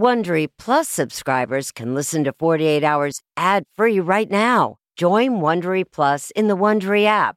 Wondery Plus subscribers can listen to 48 Hours ad-free right now. Join Wondery Plus in the Wondery app.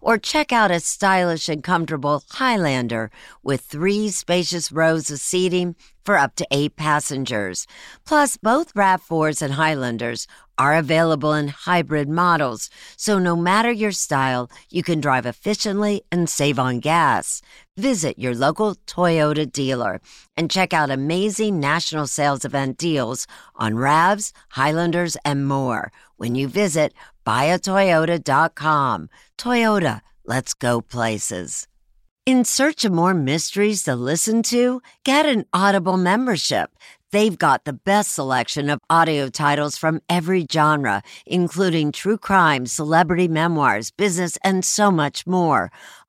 Or check out a stylish and comfortable Highlander with three spacious rows of seating for up to eight passengers. Plus, both RAV4s and Highlanders are available in hybrid models, so no matter your style, you can drive efficiently and save on gas. Visit your local Toyota dealer and check out amazing national sales event deals on RAVs, Highlanders, and more when you visit buyatoyota.com. Toyota, let's go places. In search of more mysteries to listen to, get an Audible membership. They've got the best selection of audio titles from every genre, including true crime, celebrity memoirs, business, and so much more.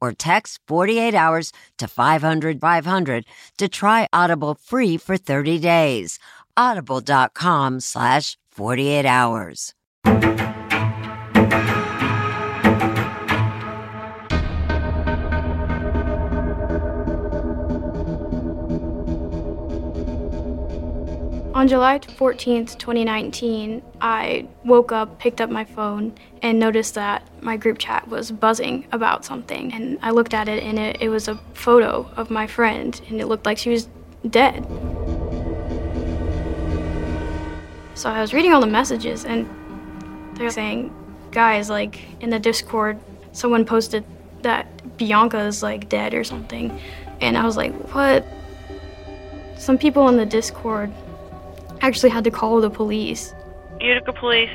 or text 48 hours to 500 500 to try Audible free for 30 days. Audible.com slash 48 hours. On July 14th, 2019, I woke up, picked up my phone, and noticed that my group chat was buzzing about something. And I looked at it, and it, it was a photo of my friend, and it looked like she was dead. So I was reading all the messages, and they're saying, guys, like in the Discord, someone posted that Bianca is like dead or something. And I was like, what? Some people in the Discord actually had to call the police. Utica Police.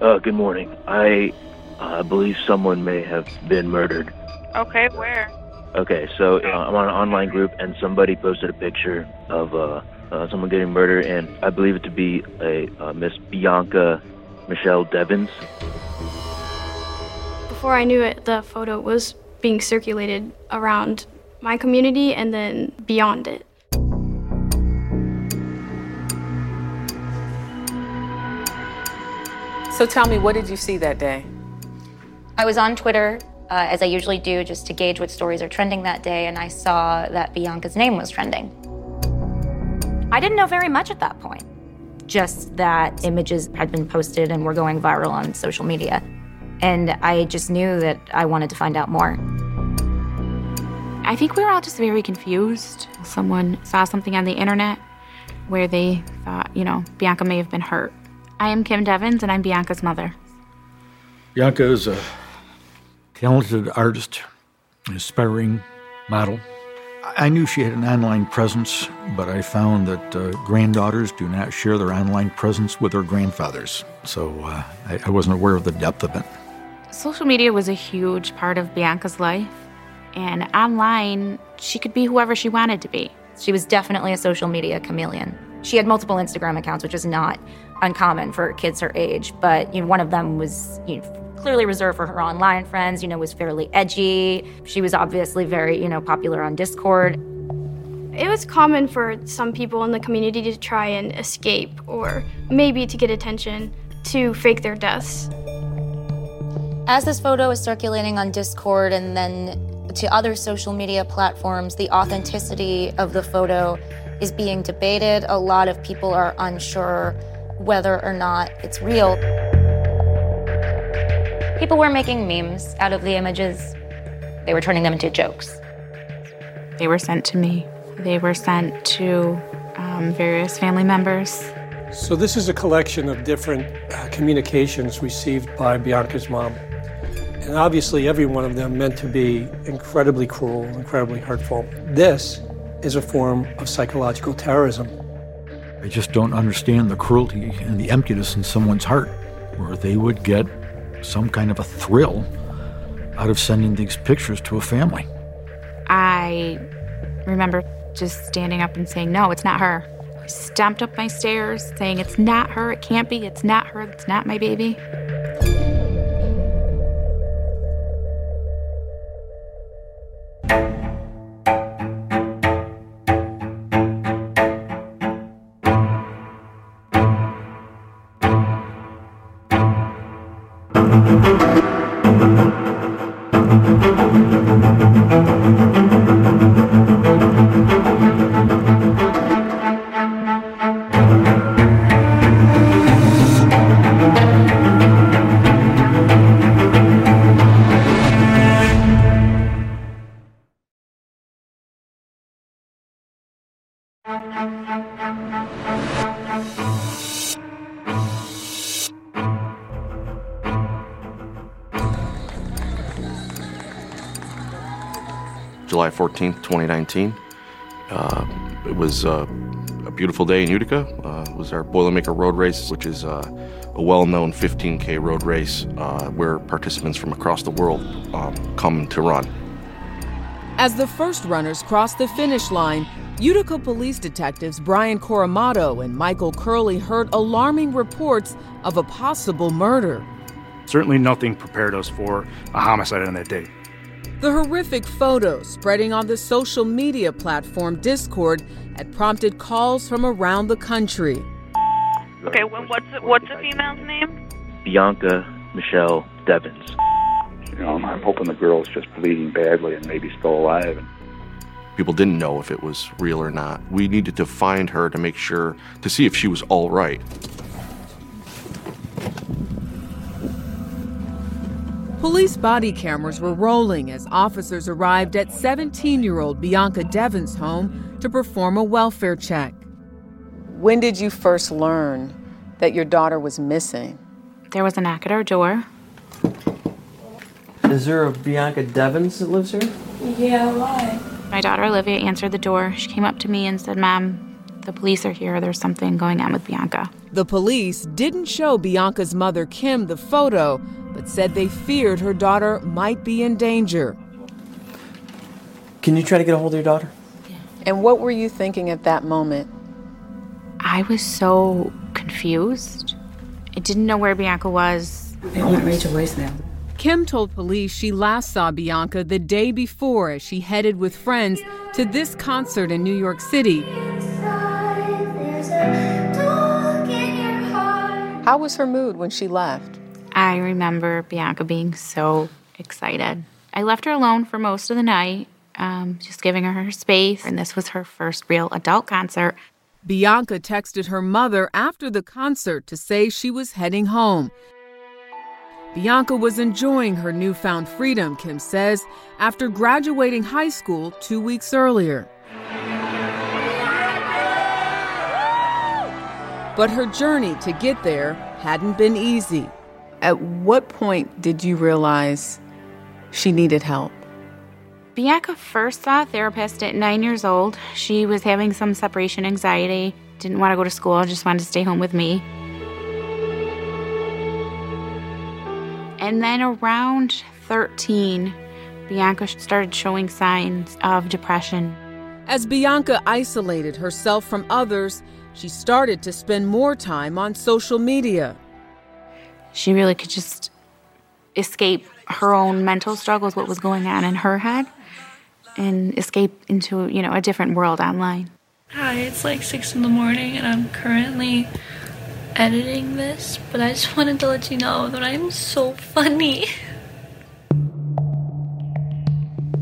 Uh, good morning. I uh, believe someone may have been murdered. Okay, where? Okay, so uh, I'm on an online group, and somebody posted a picture of uh, uh, someone getting murdered, and I believe it to be a uh, Miss Bianca Michelle Devins. Before I knew it, the photo was being circulated around my community and then beyond it. So tell me, what did you see that day? I was on Twitter, uh, as I usually do, just to gauge what stories are trending that day, and I saw that Bianca's name was trending. I didn't know very much at that point, just that images had been posted and were going viral on social media. And I just knew that I wanted to find out more. I think we were all just very confused. Someone saw something on the internet where they thought, you know, Bianca may have been hurt. I am Kim Devins, and I'm Bianca's mother. Bianca is a talented artist, aspiring model. I knew she had an online presence, but I found that uh, granddaughters do not share their online presence with their grandfathers. So uh, I, I wasn't aware of the depth of it. Social media was a huge part of Bianca's life, and online, she could be whoever she wanted to be. She was definitely a social media chameleon. She had multiple Instagram accounts, which is not uncommon for kids her age, but you know, one of them was you know, clearly reserved for her online friends, you know, was fairly edgy. She was obviously very, you know, popular on Discord. It was common for some people in the community to try and escape or maybe to get attention to fake their deaths. As this photo is circulating on Discord and then to other social media platforms, the authenticity of the photo is being debated. A lot of people are unsure whether or not it's real. People were making memes out of the images, they were turning them into jokes. They were sent to me, they were sent to um, various family members. So, this is a collection of different uh, communications received by Bianca's mom. And obviously, every one of them meant to be incredibly cruel, incredibly hurtful. This is a form of psychological terrorism. I just don't understand the cruelty and the emptiness in someone's heart where they would get some kind of a thrill out of sending these pictures to a family. I remember just standing up and saying, No, it's not her. I stomped up my stairs saying, It's not her. It can't be. It's not her. It's not my baby. July 14th, 2019. Uh, it was uh, a beautiful day in Utica. Uh, it was our Boilermaker Road Race, which is uh, a well known 15K road race uh, where participants from across the world um, come to run. As the first runners crossed the finish line, Utica police detectives Brian Coramato and Michael Curley heard alarming reports of a possible murder. Certainly nothing prepared us for a homicide on that day. The horrific photos spreading on the social media platform Discord had prompted calls from around the country. Okay, well, what's the, what's the female's name? Bianca Michelle Devins. You know, I'm, I'm hoping the girl's just bleeding badly and maybe still alive. People didn't know if it was real or not. We needed to find her to make sure, to see if she was all right. Police body cameras were rolling as officers arrived at 17 year old Bianca Devins' home to perform a welfare check. When did you first learn that your daughter was missing? There was a knock at our door. Is there a Bianca Devins that lives here? Yeah, why? My daughter Olivia answered the door. She came up to me and said, Mom, the police are here. There's something going on with Bianca. The police didn't show Bianca's mother, Kim, the photo, but said they feared her daughter might be in danger. Can you try to get a hold of your daughter? And what were you thinking at that moment? I was so confused. I didn't know where Bianca was. They went right to voicemail. Kim told police she last saw Bianca the day before as she headed with friends to this concert in New York City. How was her mood when she left? I remember Bianca being so excited. I left her alone for most of the night, um, just giving her her space, and this was her first real adult concert. Bianca texted her mother after the concert to say she was heading home. Bianca was enjoying her newfound freedom, Kim says, after graduating high school two weeks earlier. But her journey to get there hadn't been easy. At what point did you realize she needed help? Bianca first saw a therapist at nine years old. She was having some separation anxiety, didn't want to go to school, just wanted to stay home with me. And then around 13, Bianca started showing signs of depression. As Bianca isolated herself from others, she started to spend more time on social media. She really could just escape her own mental struggles, what was going on in her head, and escape into, you know, a different world online. Hi, it's like 6 in the morning, and I'm currently editing this, but I just wanted to let you know that I'm so funny.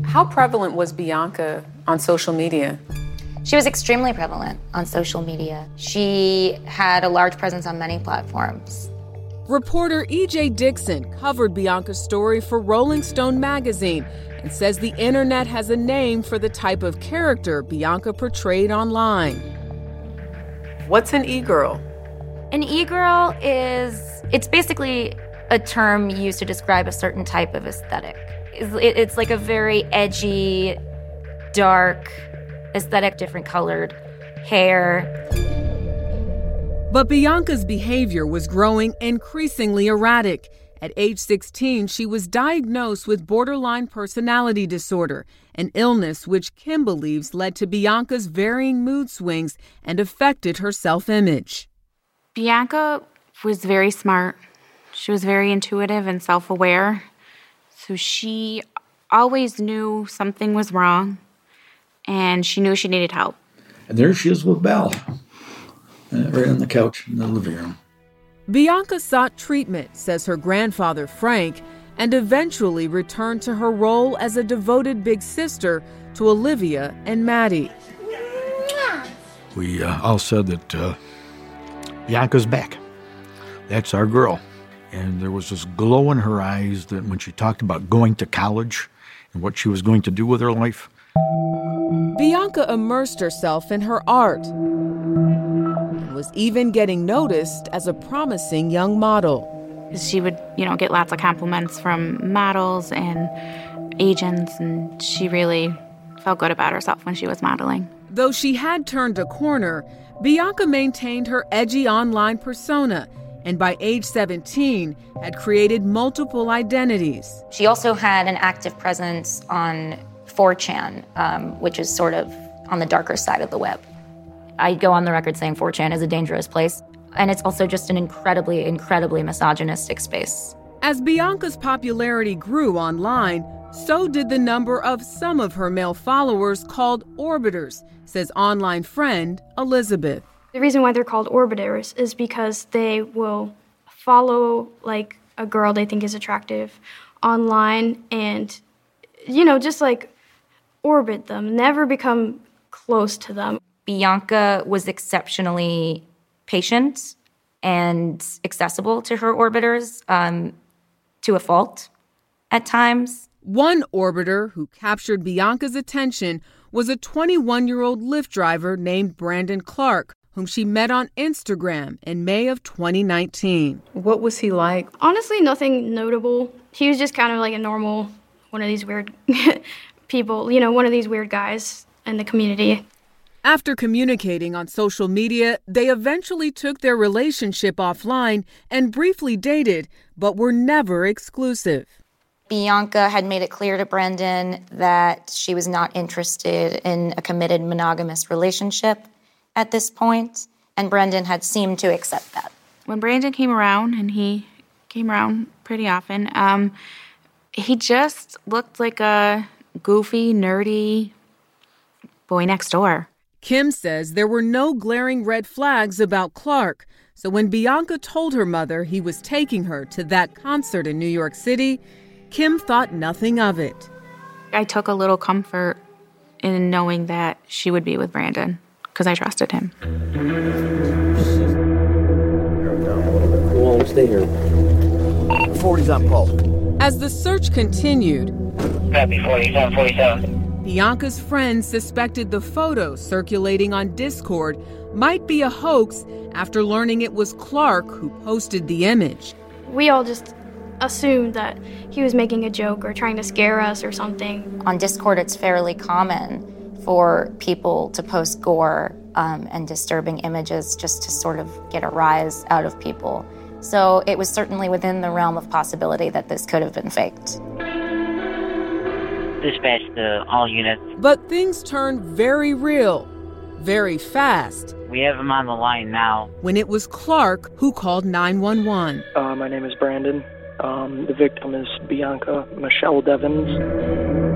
How prevalent was Bianca on social media? She was extremely prevalent on social media. She had a large presence on many platforms. Reporter E.J. Dickson covered Bianca's story for Rolling Stone magazine and says the internet has a name for the type of character Bianca portrayed online. What's an e girl? An e-girl is it's basically a term used to describe a certain type of aesthetic. It's like a very edgy, dark aesthetic, different colored hair. But Bianca's behavior was growing increasingly erratic. At age 16, she was diagnosed with borderline personality disorder, an illness which Kim believes led to Bianca's varying mood swings and affected her self image. Bianca was very smart. She was very intuitive and self aware. So she always knew something was wrong and she knew she needed help. And there she is with Belle, uh, right on the couch in the living room. Bianca sought treatment, says her grandfather Frank, and eventually returned to her role as a devoted big sister to Olivia and Maddie. We uh, all said that uh, Bianca's back. That's our girl. And there was this glow in her eyes that when she talked about going to college and what she was going to do with her life. Bianca immersed herself in her art and was even getting noticed as a promising young model. She would, you know, get lots of compliments from models and agents, and she really felt good about herself when she was modeling. Though she had turned a corner, Bianca maintained her edgy online persona and by age 17 had created multiple identities. She also had an active presence on 4chan, um, which is sort of on the darker side of the web. I go on the record saying 4chan is a dangerous place, and it's also just an incredibly, incredibly misogynistic space. As Bianca's popularity grew online, so did the number of some of her male followers called orbiters, says online friend Elizabeth. The reason why they're called orbiters is because they will follow like a girl they think is attractive online and you know just like orbit them, never become close to them. Bianca was exceptionally patient and accessible to her orbiters um, to a fault at times. One orbiter who captured Bianca's attention was a 21 year old Lyft driver named Brandon Clark, whom she met on Instagram in May of 2019. What was he like? Honestly, nothing notable. He was just kind of like a normal, one of these weird people, you know, one of these weird guys in the community. After communicating on social media, they eventually took their relationship offline and briefly dated, but were never exclusive. Bianca had made it clear to Brendan that she was not interested in a committed monogamous relationship at this point, and Brendan had seemed to accept that. When Brandon came around, and he came around pretty often, um, he just looked like a goofy, nerdy boy next door. Kim says there were no glaring red flags about Clark, so when Bianca told her mother he was taking her to that concert in New York City, Kim thought nothing of it. I took a little comfort in knowing that she would be with Brandon because I trusted him. We'll stay here. 40's on Paul. As the search continued, Copy 47, 47. Bianca's friends suspected the photo circulating on Discord might be a hoax after learning it was Clark who posted the image. We all just assumed that he was making a joke or trying to scare us or something. On Discord, it's fairly common for people to post gore um, and disturbing images just to sort of get a rise out of people. So it was certainly within the realm of possibility that this could have been faked. Dispatch to all units. But things turned very real, very fast. We have him on the line now. When it was Clark who called 911. Uh, my name is Brandon. Um, the victim is Bianca Michelle Devins.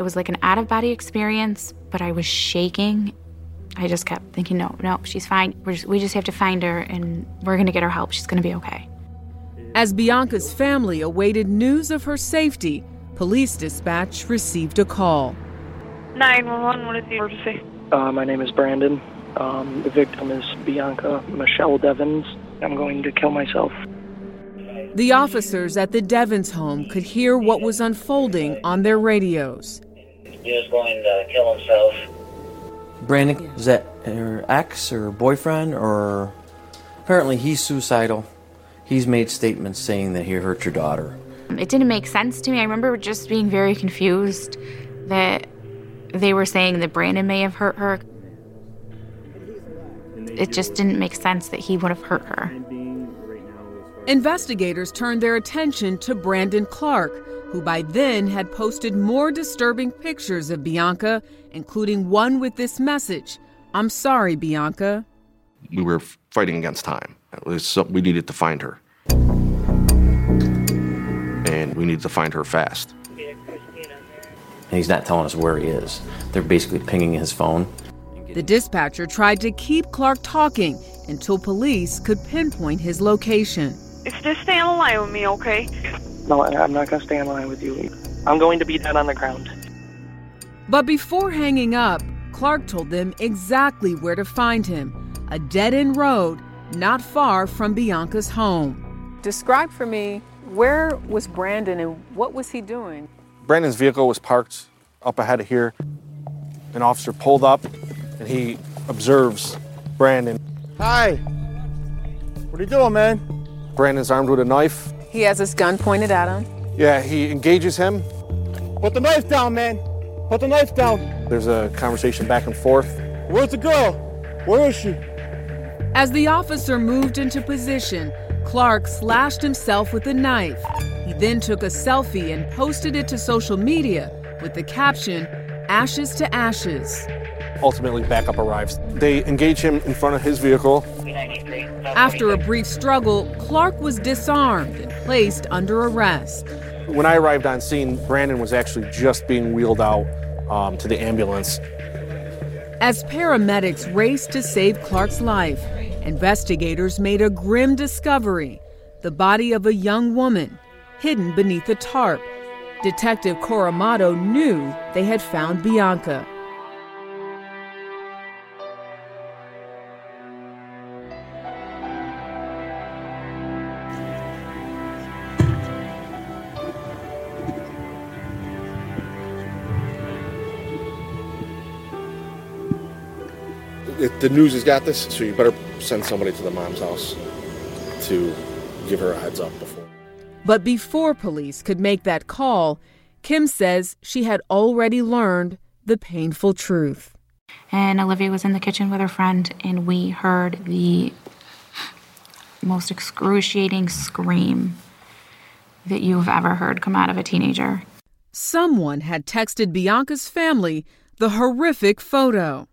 It was like an out of body experience, but I was shaking. I just kept thinking, no, no, she's fine. We're just, we just have to find her and we're going to get her help. She's going to be okay. As Bianca's family awaited news of her safety, police dispatch received a call. 911, what is the emergency? Uh, my name is Brandon. Um, the victim is Bianca Michelle Devins. I'm going to kill myself. The officers at the Devins home could hear what was unfolding on their radios. He was going to kill himself. Brandon, is that her ex or boyfriend or apparently he's suicidal. He's made statements saying that he hurt your daughter. It didn't make sense to me. I remember just being very confused that they were saying that Brandon may have hurt her. It just didn't make sense that he would have hurt her. Investigators turned their attention to Brandon Clark, who by then had posted more disturbing pictures of Bianca, including one with this message I'm sorry, Bianca. We were fighting against time. It was something we needed to find her. And we needed to find her fast. And he's not telling us where he is. They're basically pinging his phone. The dispatcher tried to keep Clark talking until police could pinpoint his location. Just stay on the line with me, okay? No, I'm not going to stay in line with you. I'm going to be dead on the ground. But before hanging up, Clark told them exactly where to find him a dead end road not far from Bianca's home. Describe for me where was Brandon and what was he doing? Brandon's vehicle was parked up ahead of here. An officer pulled up and he observes Brandon. Hi. What are you doing, man? Brandon's armed with a knife. He has his gun pointed at him. Yeah, he engages him. Put the knife down, man. Put the knife down. There's a conversation back and forth. Where's the girl? Where is she? As the officer moved into position, Clark slashed himself with a knife. He then took a selfie and posted it to social media with the caption, Ashes to Ashes. Ultimately, backup arrives. They engage him in front of his vehicle. After a brief struggle, Clark was disarmed and placed under arrest. When I arrived on scene, Brandon was actually just being wheeled out um, to the ambulance. As paramedics raced to save Clark's life, investigators made a grim discovery the body of a young woman hidden beneath a tarp. Detective Coramato knew they had found Bianca. The news has got this, so you better send somebody to the mom's house to give her a heads up before. But before police could make that call, Kim says she had already learned the painful truth. And Olivia was in the kitchen with her friend, and we heard the most excruciating scream that you've ever heard come out of a teenager. Someone had texted Bianca's family the horrific photo.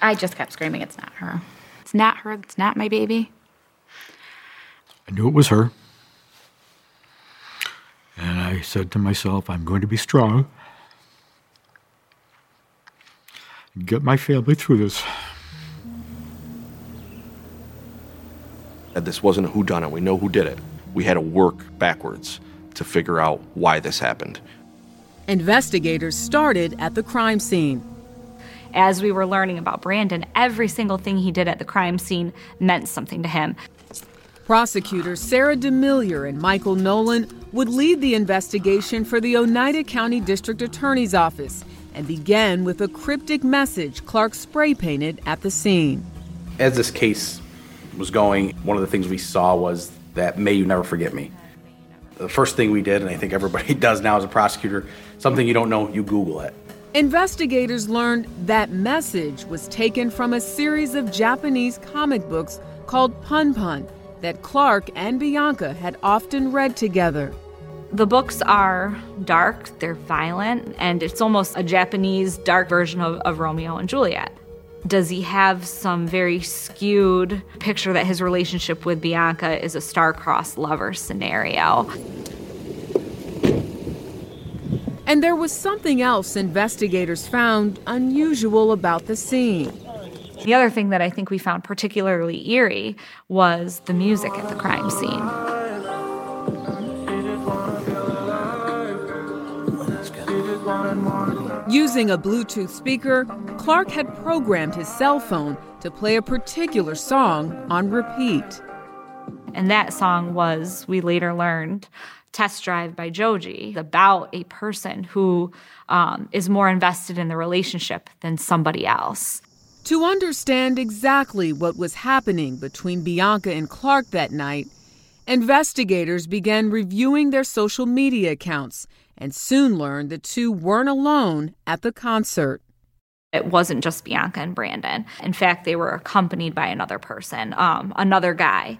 I just kept screaming, It's not her. It's not her. It's not my baby. I knew it was her. And I said to myself, I'm going to be strong. Get my family through this. This wasn't a whodunit. We know who did it. We had to work backwards to figure out why this happened. Investigators started at the crime scene as we were learning about Brandon, every single thing he did at the crime scene meant something to him. Prosecutors Sarah DeMellier and Michael Nolan would lead the investigation for the Oneida County District Attorney's Office and began with a cryptic message Clark spray painted at the scene. As this case was going, one of the things we saw was that May You Never Forget Me. The first thing we did, and I think everybody does now as a prosecutor, something you don't know, you Google it. Investigators learned that message was taken from a series of Japanese comic books called Pun Pun that Clark and Bianca had often read together. The books are dark, they're violent, and it's almost a Japanese dark version of, of Romeo and Juliet. Does he have some very skewed picture that his relationship with Bianca is a star-crossed lover scenario? And there was something else investigators found unusual about the scene. The other thing that I think we found particularly eerie was the music at the crime scene. Using a Bluetooth speaker, Clark had programmed his cell phone to play a particular song on repeat. And that song was, we later learned, Test Drive by Joji, about a person who um, is more invested in the relationship than somebody else. To understand exactly what was happening between Bianca and Clark that night, investigators began reviewing their social media accounts and soon learned the two weren't alone at the concert. It wasn't just Bianca and Brandon. In fact, they were accompanied by another person, um, another guy.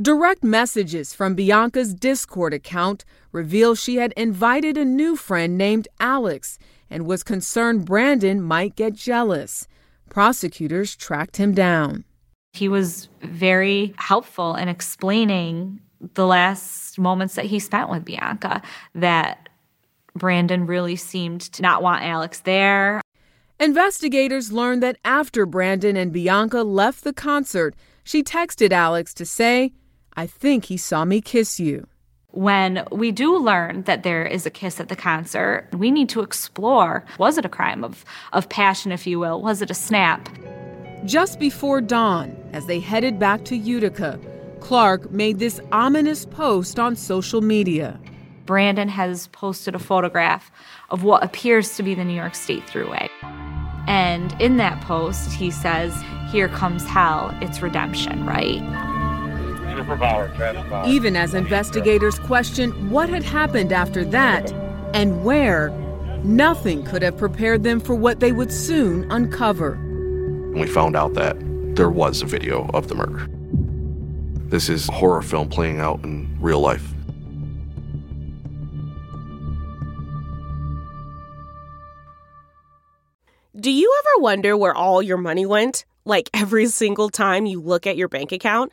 Direct messages from Bianca's Discord account reveal she had invited a new friend named Alex and was concerned Brandon might get jealous. Prosecutors tracked him down. He was very helpful in explaining the last moments that he spent with Bianca, that Brandon really seemed to not want Alex there. Investigators learned that after Brandon and Bianca left the concert, she texted Alex to say, I think he saw me kiss you. When we do learn that there is a kiss at the concert, we need to explore was it a crime of, of passion, if you will? Was it a snap? Just before dawn, as they headed back to Utica, Clark made this ominous post on social media. Brandon has posted a photograph of what appears to be the New York State Thruway. And in that post, he says, Here comes hell, it's redemption, right? Even as investigators questioned what had happened after that and where, nothing could have prepared them for what they would soon uncover. We found out that there was a video of the murder. This is a horror film playing out in real life. Do you ever wonder where all your money went? Like every single time you look at your bank account?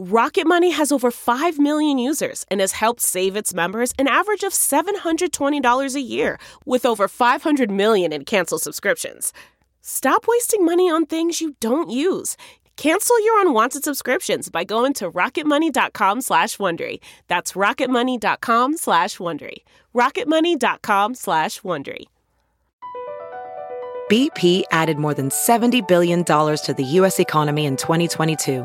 Rocket Money has over 5 million users and has helped save its members an average of $720 a year with over 500 million in canceled subscriptions. Stop wasting money on things you don't use. Cancel your unwanted subscriptions by going to rocketmoney.com slash Wondery. That's rocketmoney.com slash Wondery. rocketmoney.com slash Wondery. BP added more than $70 billion to the U.S. economy in 2022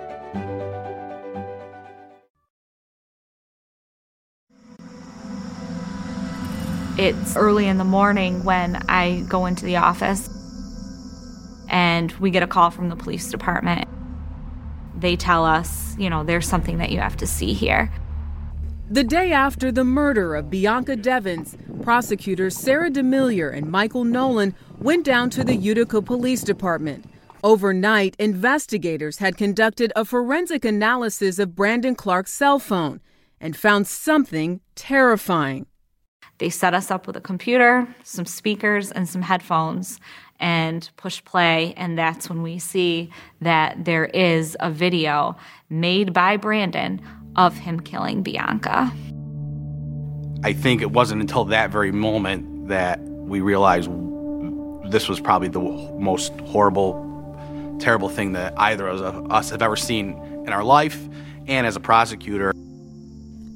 It's early in the morning when I go into the office and we get a call from the police department. They tell us, you know, there's something that you have to see here. The day after the murder of Bianca Devins, prosecutors Sarah DeMellier and Michael Nolan went down to the Utica Police Department. Overnight, investigators had conducted a forensic analysis of Brandon Clark's cell phone and found something terrifying. They set us up with a computer, some speakers, and some headphones and push play. And that's when we see that there is a video made by Brandon of him killing Bianca. I think it wasn't until that very moment that we realized this was probably the most horrible, terrible thing that either of us have ever seen in our life. And as a prosecutor,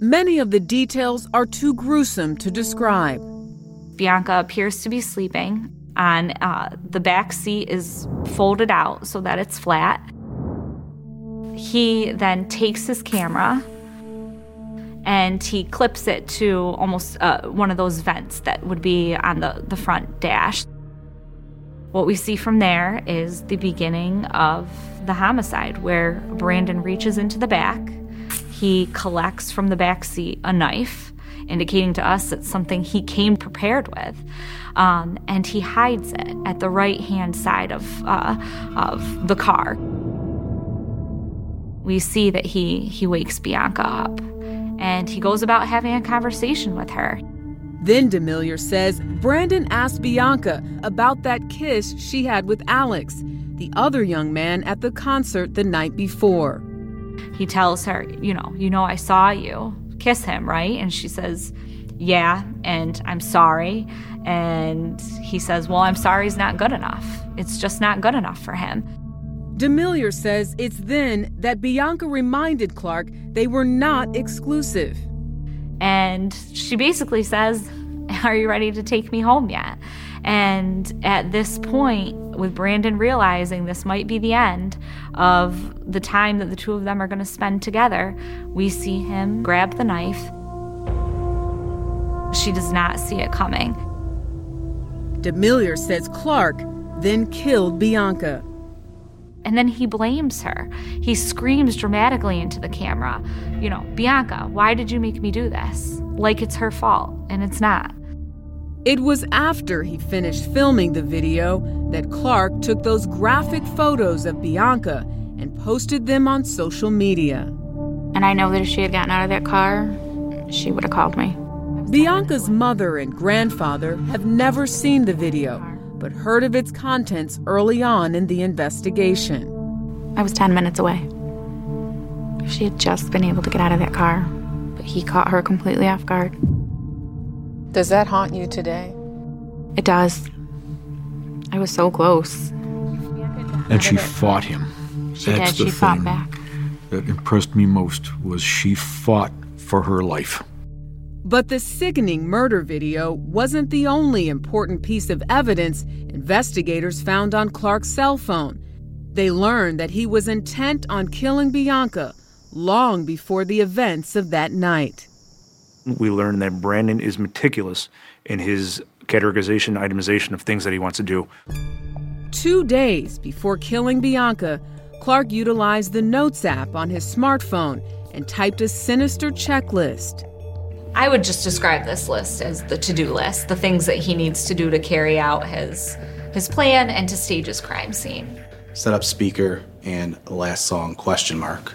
Many of the details are too gruesome to describe. Bianca appears to be sleeping, and uh, the back seat is folded out so that it's flat. He then takes his camera and he clips it to almost uh, one of those vents that would be on the, the front dash. What we see from there is the beginning of the homicide, where Brandon reaches into the back he collects from the back seat a knife indicating to us it's something he came prepared with. Um, and he hides it at the right hand side of, uh, of the car. We see that he, he wakes Bianca up and he goes about having a conversation with her. Then DeMellier says Brandon asked Bianca about that kiss she had with Alex, the other young man at the concert the night before. He tells her, You know, you know, I saw you kiss him, right? And she says, Yeah, and I'm sorry. And he says, Well, I'm sorry is not good enough. It's just not good enough for him. DeMellier says it's then that Bianca reminded Clark they were not exclusive. And she basically says, Are you ready to take me home yet? And at this point, with Brandon realizing this might be the end of the time that the two of them are going to spend together, we see him grab the knife. She does not see it coming. DeMellier says Clark then killed Bianca. And then he blames her. He screams dramatically into the camera, you know, Bianca, why did you make me do this? Like it's her fault, and it's not. It was after he finished filming the video that Clark took those graphic photos of Bianca and posted them on social media. And I know that if she had gotten out of that car, she would have called me. Bianca's mother and grandfather have never seen the video, but heard of its contents early on in the investigation. I was 10 minutes away. If she had just been able to get out of that car, but he caught her completely off guard. Does that haunt you today? It does. I was so close. And she fought him. She That's did. the She thing fought back. that impressed me most was she fought for her life. But the sickening murder video wasn't the only important piece of evidence investigators found on Clark's cell phone. They learned that he was intent on killing Bianca long before the events of that night. We learn that Brandon is meticulous in his categorization, itemization of things that he wants to do. Two days before killing Bianca, Clark utilized the Notes app on his smartphone and typed a sinister checklist. I would just describe this list as the to-do list, the things that he needs to do to carry out his his plan and to stage his crime scene. Set up speaker and last song question mark.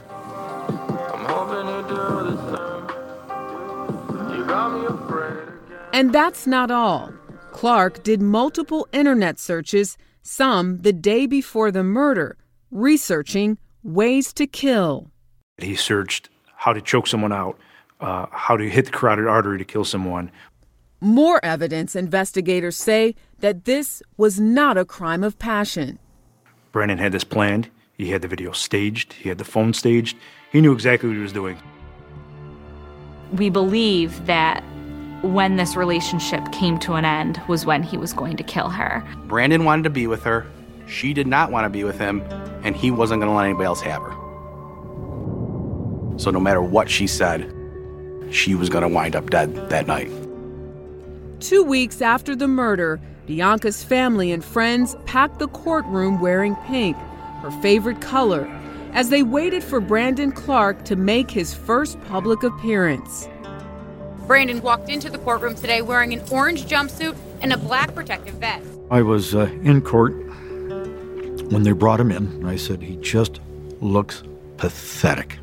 And that's not all. Clark did multiple internet searches, some the day before the murder, researching ways to kill. He searched how to choke someone out, uh, how to hit the carotid artery to kill someone. More evidence investigators say that this was not a crime of passion. Brandon had this planned. He had the video staged. He had the phone staged. He knew exactly what he was doing. We believe that when this relationship came to an end was when he was going to kill her. Brandon wanted to be with her. She did not want to be with him, and he wasn't going to let anybody else have her. So no matter what she said, she was going to wind up dead that night. Two weeks after the murder, Bianca's family and friends packed the courtroom wearing pink, her favorite color, as they waited for Brandon Clark to make his first public appearance. Brandon walked into the courtroom today wearing an orange jumpsuit and a black protective vest. I was uh, in court when they brought him in. And I said, he just looks pathetic.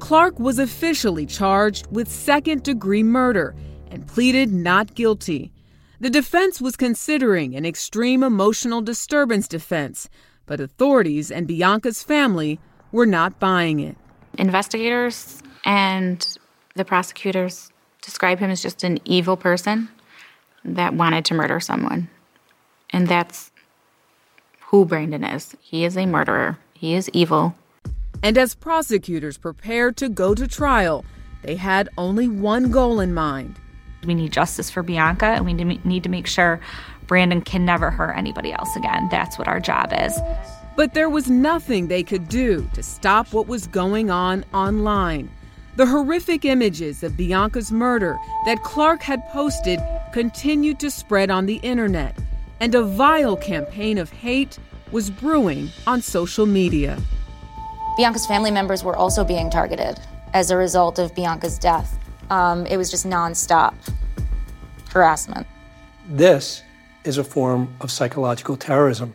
Clark was officially charged with second degree murder and pleaded not guilty. The defense was considering an extreme emotional disturbance defense, but authorities and Bianca's family were not buying it. Investigators and the prosecutors describe him as just an evil person that wanted to murder someone. And that's who Brandon is. He is a murderer, he is evil. And as prosecutors prepared to go to trial, they had only one goal in mind. We need justice for Bianca, and we need to make sure Brandon can never hurt anybody else again. That's what our job is. But there was nothing they could do to stop what was going on online. The horrific images of Bianca's murder that Clark had posted continued to spread on the internet, and a vile campaign of hate was brewing on social media. Bianca's family members were also being targeted as a result of Bianca's death. Um, it was just nonstop harassment. This is a form of psychological terrorism.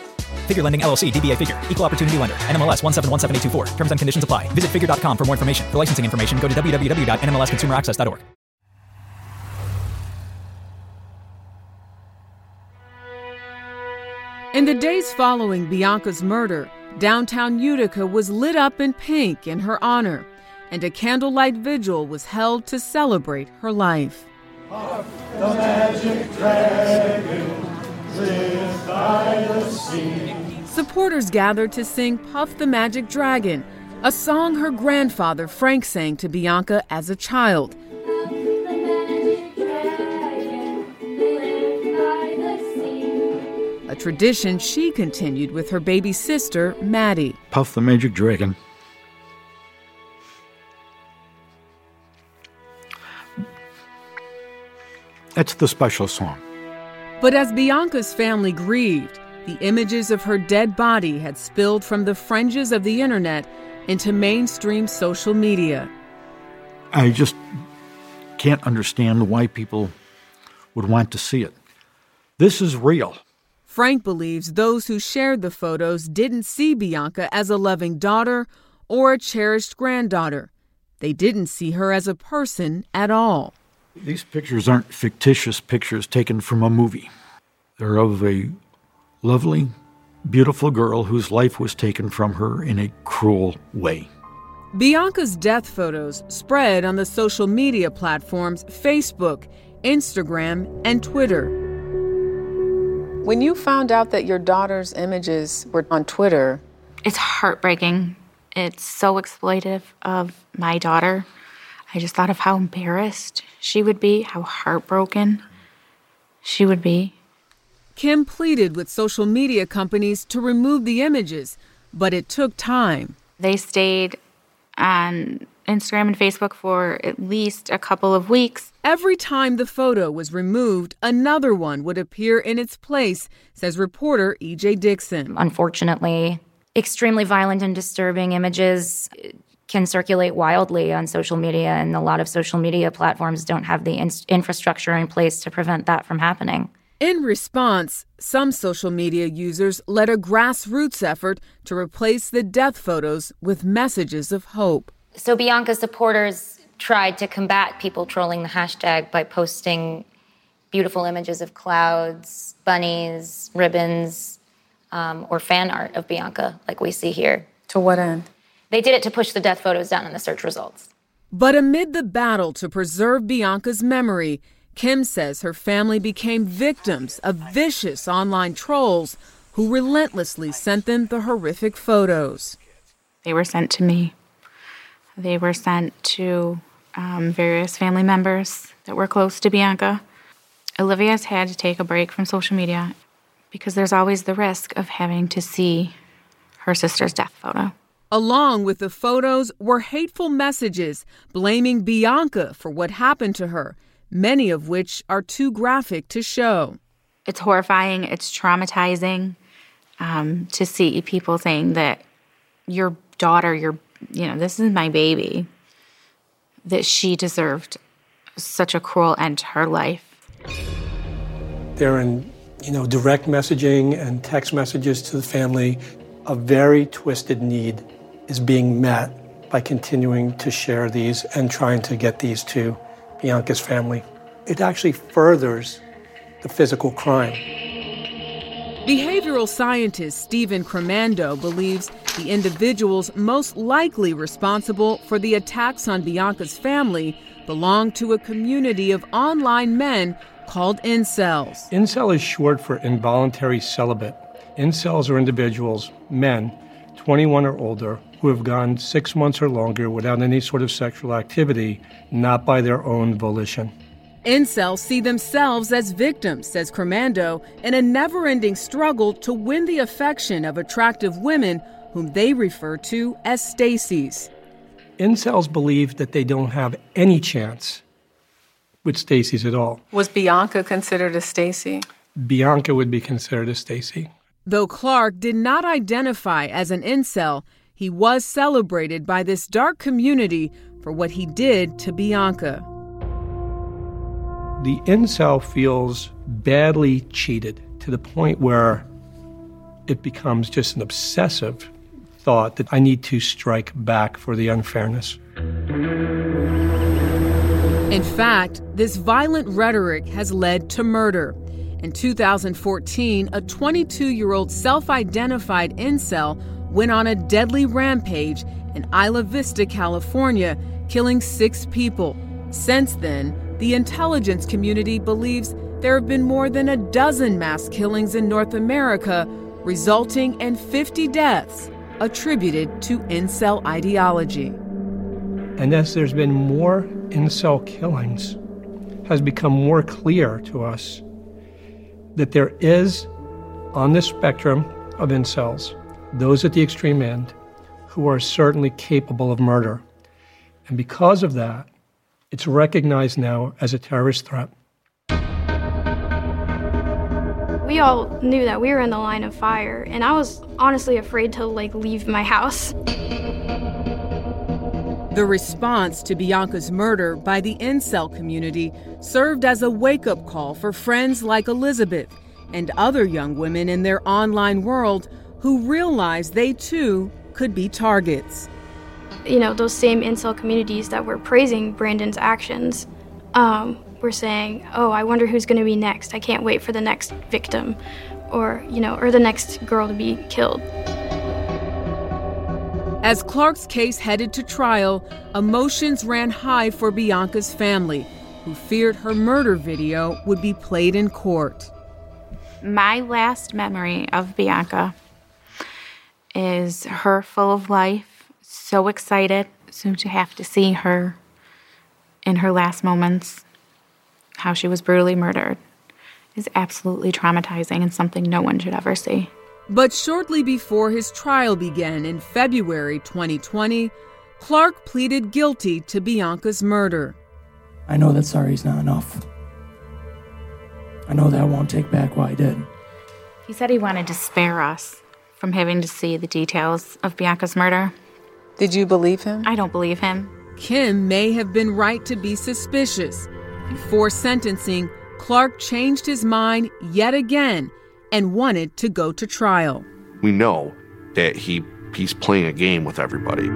Figure Lending LLC, DBA Figure, Equal Opportunity Lender, NMLS 1717824. Terms and conditions apply. Visit figure.com for more information. For licensing information, go to www.nmlsconsumeraccess.org. In the days following Bianca's murder, downtown Utica was lit up in pink in her honor, and a candlelight vigil was held to celebrate her life. The magic dragon Supporters gathered to sing Puff the Magic Dragon, a song her grandfather Frank sang to Bianca as a child. A tradition she continued with her baby sister, Maddie. Puff the Magic Dragon. That's the special song. But as Bianca's family grieved, the images of her dead body had spilled from the fringes of the internet into mainstream social media. I just can't understand why people would want to see it. This is real. Frank believes those who shared the photos didn't see Bianca as a loving daughter or a cherished granddaughter. They didn't see her as a person at all. These pictures aren't fictitious pictures taken from a movie. They're of a lovely, beautiful girl whose life was taken from her in a cruel way. Bianca's death photos spread on the social media platforms Facebook, Instagram, and Twitter. When you found out that your daughter's images were on Twitter, It's heartbreaking. It's so exploitive of my daughter. I just thought of how embarrassed she would be, how heartbroken she would be. Kim pleaded with social media companies to remove the images, but it took time. They stayed on Instagram and Facebook for at least a couple of weeks. Every time the photo was removed, another one would appear in its place, says reporter EJ Dickson. Unfortunately, extremely violent and disturbing images can circulate wildly on social media, and a lot of social media platforms don't have the in- infrastructure in place to prevent that from happening. In response, some social media users led a grassroots effort to replace the death photos with messages of hope. So Bianca supporters tried to combat people trolling the hashtag by posting beautiful images of clouds, bunnies, ribbons, um, or fan art of Bianca, like we see here. To what end? They did it to push the death photos down in the search results. But amid the battle to preserve Bianca's memory, Kim says her family became victims of vicious online trolls who relentlessly sent them the horrific photos. They were sent to me. They were sent to um, various family members that were close to Bianca. Olivia's had to take a break from social media because there's always the risk of having to see her sister's death photo. Along with the photos were hateful messages blaming Bianca for what happened to her, many of which are too graphic to show. It's horrifying, it's traumatizing um, to see people saying that your daughter, your, you know, this is my baby, that she deserved such a cruel end to her life. They're in, you know, direct messaging and text messages to the family. A very twisted need is being met by continuing to share these and trying to get these to Bianca's family. It actually furthers the physical crime. Behavioral scientist Stephen Cremando believes the individuals most likely responsible for the attacks on Bianca's family belong to a community of online men called incels. Incel is short for involuntary celibate. Incels are individuals, men, 21 or older, who have gone six months or longer without any sort of sexual activity, not by their own volition. Incels see themselves as victims, says Cremando, in a never ending struggle to win the affection of attractive women whom they refer to as Stacy's. Incels believe that they don't have any chance with Stacy's at all. Was Bianca considered a Stacy? Bianca would be considered a Stacy. Though Clark did not identify as an incel, he was celebrated by this dark community for what he did to Bianca. The incel feels badly cheated to the point where it becomes just an obsessive thought that I need to strike back for the unfairness. In fact, this violent rhetoric has led to murder. In 2014, a 22 year old self identified incel went on a deadly rampage in Isla Vista, California, killing six people. Since then, the intelligence community believes there have been more than a dozen mass killings in North America, resulting in 50 deaths attributed to incel ideology. And as there's been more incel killings, has become more clear to us that there is, on the spectrum of incels, those at the extreme end who are certainly capable of murder. And because of that, it's recognized now as a terrorist threat. We all knew that we were in the line of fire, and I was honestly afraid to like leave my house. The response to Bianca's murder by the incel community served as a wake up call for friends like Elizabeth and other young women in their online world who realized they too could be targets. You know, those same incel communities that were praising Brandon's actions um, were saying, oh, I wonder who's going to be next. I can't wait for the next victim or, you know, or the next girl to be killed. As Clark's case headed to trial, emotions ran high for Bianca's family, who feared her murder video would be played in court. My last memory of Bianca is her full of life, so excited, soon to have to see her in her last moments, how she was brutally murdered, is absolutely traumatizing and something no one should ever see. But shortly before his trial began in February 2020, Clark pleaded guilty to Bianca's murder. I know that sorry's not enough. I know that won't take back what I did. He said he wanted to spare us from having to see the details of Bianca's murder. Did you believe him? I don't believe him. Kim may have been right to be suspicious. Before sentencing, Clark changed his mind yet again and wanted to go to trial. We know that he he's playing a game with everybody.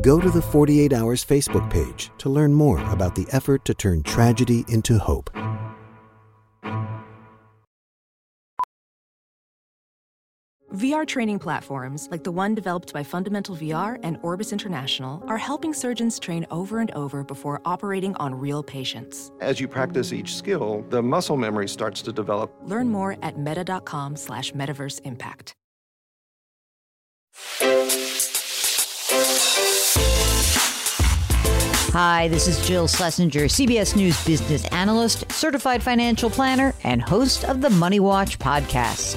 Go to the 48 Hours Facebook page to learn more about the effort to turn tragedy into hope. VR training platforms, like the one developed by Fundamental VR and Orbis International, are helping surgeons train over and over before operating on real patients. As you practice each skill, the muscle memory starts to develop. Learn more at meta.com slash metaverse impact. Hi, this is Jill Schlesinger, CBS News business analyst, certified financial planner, and host of the Money Watch podcast.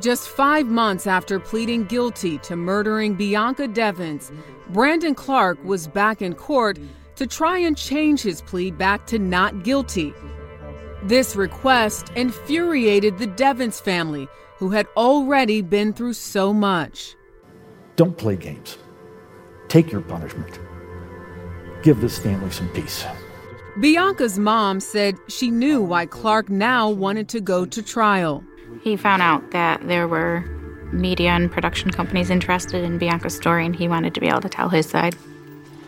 Just five months after pleading guilty to murdering Bianca Devins, Brandon Clark was back in court to try and change his plea back to not guilty. This request infuriated the Devins family, who had already been through so much. Don't play games. Take your punishment. Give this family some peace. Bianca's mom said she knew why Clark now wanted to go to trial. He found out that there were media and production companies interested in Bianca's story, and he wanted to be able to tell his side.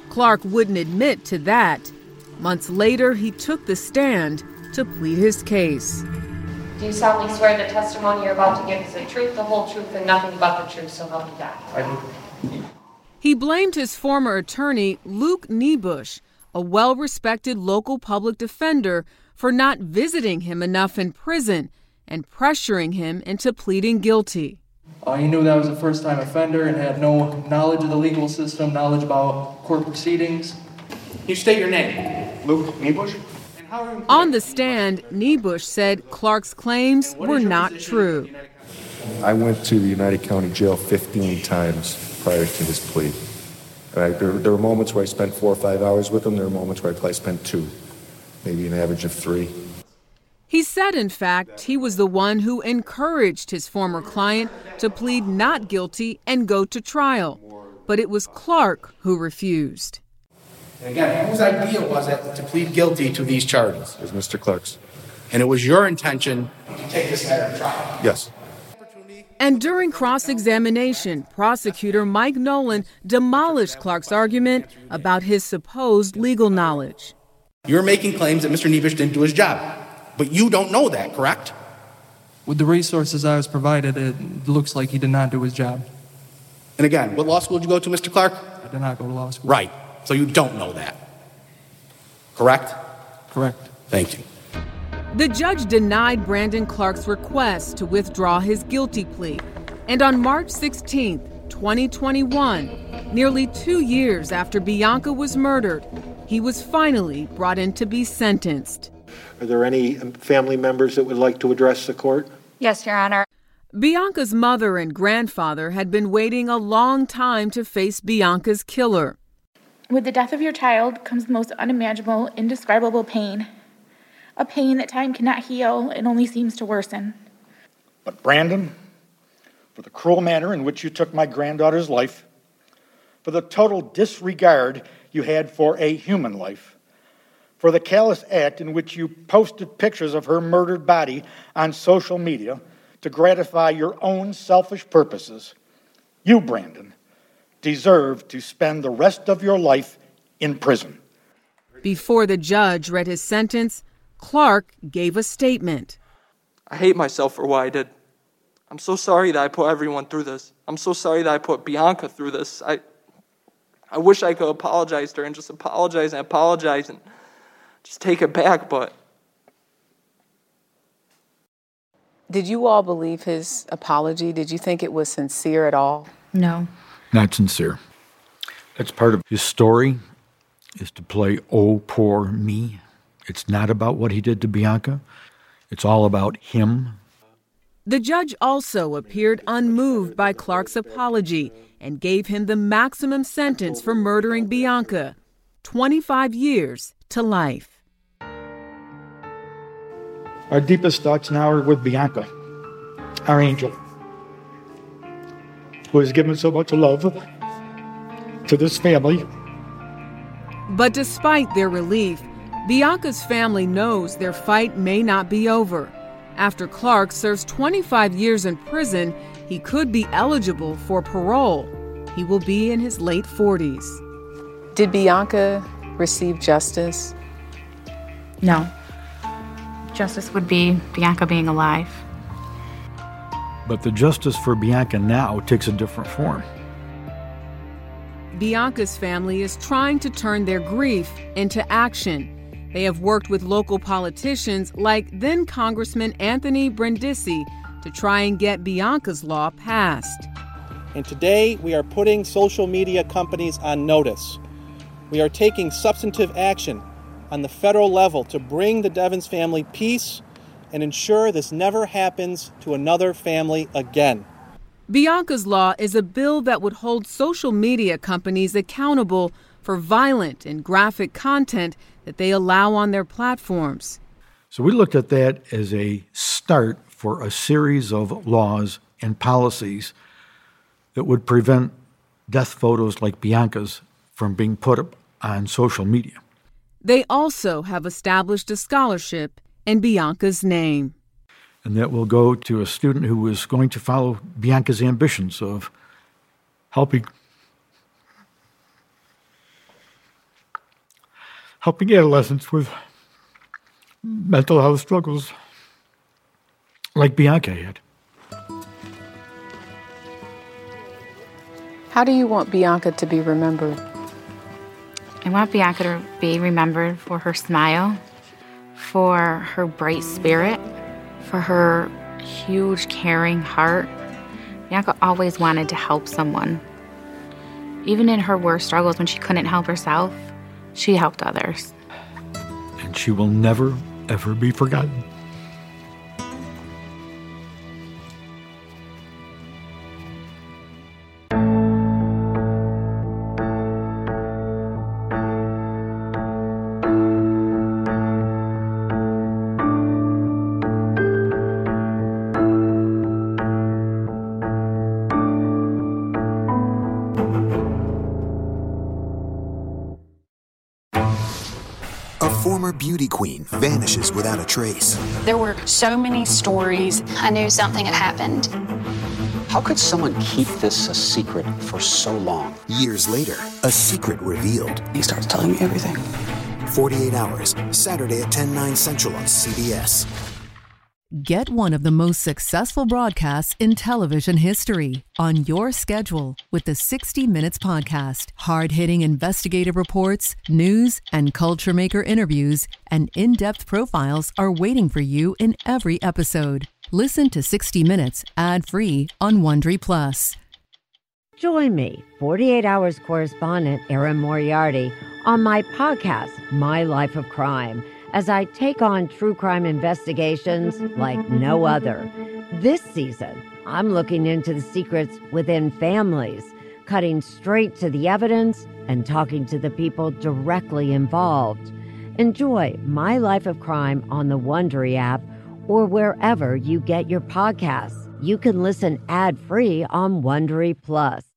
Clark wouldn't admit to that. Months later, he took the stand to plead his case. Do you solemnly swear the testimony you're about to give is the truth, the whole truth, and nothing but the truth, so help you God? I do. He blamed his former attorney, Luke Nebush, a well respected local public defender, for not visiting him enough in prison and pressuring him into pleading guilty. Uh, he knew that I was a first time offender and had no knowledge of the legal system, knowledge about court proceedings. You state your name. Luke Nebush? On the stand, Nebush said Clark's claims were not true. I went to the Oneida County Jail 15 times prior to his plea. I, there, there, were moments where I spent four or five hours with him. There were moments where I probably spent two, maybe an average of three. He said, in fact, he was the one who encouraged his former client to plead not guilty and go to trial. But it was Clark who refused. And again, whose idea was it to plead guilty to these charges? It was Mr. Clark's. And it was your intention to take this matter to trial? Yes. And during cross examination, prosecutor Mike Nolan demolished Clark's argument about his supposed legal knowledge. You're making claims that Mr. Nebush didn't do his job, but you don't know that, correct? With the resources I was provided, it looks like he did not do his job. And again, what law school did you go to, Mr. Clark? I did not go to law school. Right. So you don't know that. Correct? Correct. Thank you. The judge denied Brandon Clark's request to withdraw his guilty plea. And on March 16, 2021, nearly two years after Bianca was murdered, he was finally brought in to be sentenced. Are there any family members that would like to address the court? Yes, Your Honor. Bianca's mother and grandfather had been waiting a long time to face Bianca's killer. With the death of your child comes the most unimaginable, indescribable pain. A pain that time cannot heal and only seems to worsen. But, Brandon, for the cruel manner in which you took my granddaughter's life, for the total disregard you had for a human life, for the callous act in which you posted pictures of her murdered body on social media to gratify your own selfish purposes, you, Brandon, deserve to spend the rest of your life in prison. Before the judge read his sentence, Clark gave a statement. I hate myself for what I did. I'm so sorry that I put everyone through this. I'm so sorry that I put Bianca through this. I I wish I could apologize to her and just apologize and apologize and just take it back, but Did you all believe his apology? Did you think it was sincere at all? No. Not sincere. That's part of his story is to play oh poor me. It's not about what he did to Bianca. It's all about him. The judge also appeared unmoved by Clark's apology and gave him the maximum sentence for murdering Bianca 25 years to life. Our deepest thoughts now are with Bianca, our angel, who has given so much love to this family. But despite their relief, Bianca's family knows their fight may not be over. After Clark serves 25 years in prison, he could be eligible for parole. He will be in his late 40s. Did Bianca receive justice? No. Justice would be Bianca being alive. But the justice for Bianca now takes a different form. Bianca's family is trying to turn their grief into action. They have worked with local politicians like then Congressman Anthony Brindisi to try and get Bianca's law passed. And today we are putting social media companies on notice. We are taking substantive action on the federal level to bring the Devins family peace and ensure this never happens to another family again. Bianca's Law is a bill that would hold social media companies accountable for violent and graphic content that they allow on their platforms. So we looked at that as a start for a series of laws and policies that would prevent death photos like Bianca's from being put up on social media. They also have established a scholarship in Bianca's name and that will go to a student who is going to follow Bianca's ambitions of helping helping adolescents with mental health struggles like Bianca had. How do you want Bianca to be remembered? I want Bianca to be remembered for her smile, for her bright spirit, for her huge, caring heart. Bianca always wanted to help someone. Even in her worst struggles, when she couldn't help herself, she helped others. And she will never, ever be forgotten. Beauty queen vanishes without a trace. There were so many stories. I knew something had happened. How could someone keep this a secret for so long? Years later, a secret revealed. He starts telling me everything. 48 Hours, Saturday at 10, 9 central on CBS. Get one of the most successful broadcasts in television history on your schedule with the 60 Minutes Podcast. Hard hitting investigative reports, news, and culture maker interviews, and in depth profiles are waiting for you in every episode. Listen to 60 Minutes ad free on Wondery Plus. Join me, 48 Hours correspondent Erin Moriarty, on my podcast, My Life of Crime as I take on true crime investigations like no other. This season, I'm looking into the secrets within families, cutting straight to the evidence and talking to the people directly involved. Enjoy My Life of Crime on the Wondery app or wherever you get your podcasts. You can listen ad-free on Wondery Plus.